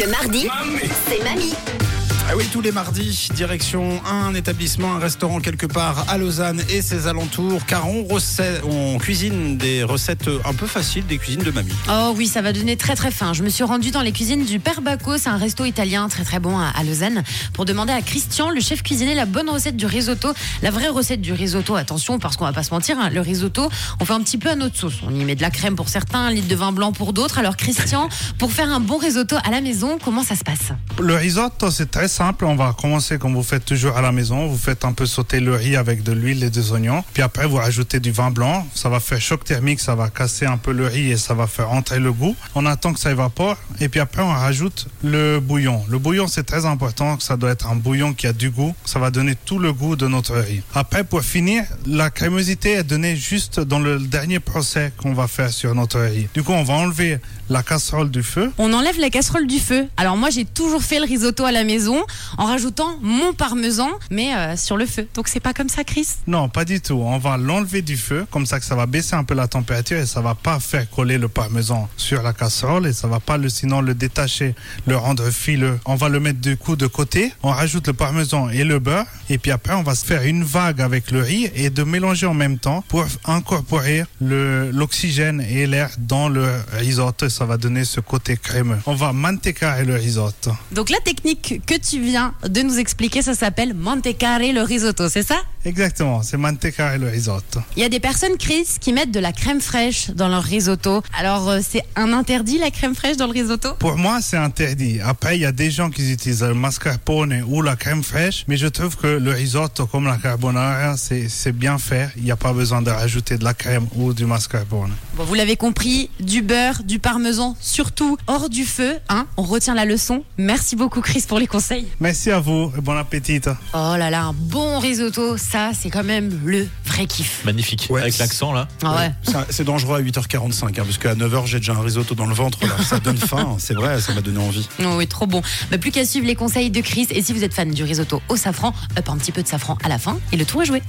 Le mardi, c'est Mamie. Ah oui, tous les mardis, direction un établissement, un restaurant quelque part à Lausanne et ses alentours, car on, recette- on cuisine des recettes un peu faciles, des cuisines de mamie. Oh oui, ça va donner très très faim. Je me suis rendue dans les cuisines du Père Bacco, c'est un resto italien très très bon à, à Lausanne, pour demander à Christian, le chef cuisinier, la bonne recette du risotto. La vraie recette du risotto, attention, parce qu'on va pas se mentir, hein, le risotto, on fait un petit peu à notre sauce. On y met de la crème pour certains, un litre de vin blanc pour d'autres. Alors Christian, pour faire un bon risotto à la maison, comment ça se passe? Le risotto, c'est très simple. On va commencer comme vous faites toujours à la maison. Vous faites un peu sauter le riz avec de l'huile et des oignons. Puis après, vous rajoutez du vin blanc. Ça va faire choc thermique, ça va casser un peu le riz et ça va faire entrer le goût. On attend que ça évapore. Et puis après, on rajoute le bouillon. Le bouillon, c'est très important. Ça doit être un bouillon qui a du goût. Ça va donner tout le goût de notre riz. Après, pour finir, la crémosité est donnée juste dans le dernier procès qu'on va faire sur notre riz. Du coup, on va enlever la casserole du feu. On enlève la casserole du feu. Alors moi, j'ai toujours fait le risotto à la maison en rajoutant mon parmesan, mais euh, sur le feu. Donc c'est pas comme ça, Chris? Non, pas du tout. On va l'enlever du feu, comme ça que ça va baisser un peu la température et ça va pas faire coller le parmesan sur la casserole et ça va pas le, sinon le détacher, le rendre fileux. On va le mettre du coup de côté. On rajoute le parmesan et le beurre et puis après on va se faire une vague avec le riz et de mélanger en même temps pour incorporer le- l'oxygène et l'air dans le risotto et ça va donner ce côté crémeux. On va mantecare le risotto. Donc la technique que tu viens de nous expliquer, ça s'appelle mantecare le risotto, c'est ça? Exactement, c'est mantecare le risotto. Il y a des personnes, Chris, qui mettent de la crème fraîche dans leur risotto. Alors euh, c'est un interdit la crème fraîche dans le risotto? Pour moi, c'est interdit. Après, il y a des gens qui utilisent le mascarpone ou la crème fraîche, mais je trouve que le risotto, comme la carbonara, c'est c'est bien fait. Il n'y a pas besoin de rajouter de la crème ou du mascarpone. Bon, vous l'avez compris, du beurre, du parmesan, surtout hors du feu. Hein On retient la leçon. Merci beaucoup, Chris, pour les conseils. Merci à vous et bon appétit. Oh là là, un bon risotto, ça, c'est quand même le vrai kiff. Magnifique. Ouais, Avec l'accent là. Ah ouais. C'est- C'est dangereux à 8h45, hein, parce qu'à 9h, j'ai déjà un risotto dans le ventre. là. Ça donne faim, c'est vrai, ça m'a donné envie. Oh oui, trop bon. Bah, plus qu'à suivre les conseils de Chris. Et si vous êtes fan du risotto au safran, hop, un petit peu de safran à la fin et le tour est joué.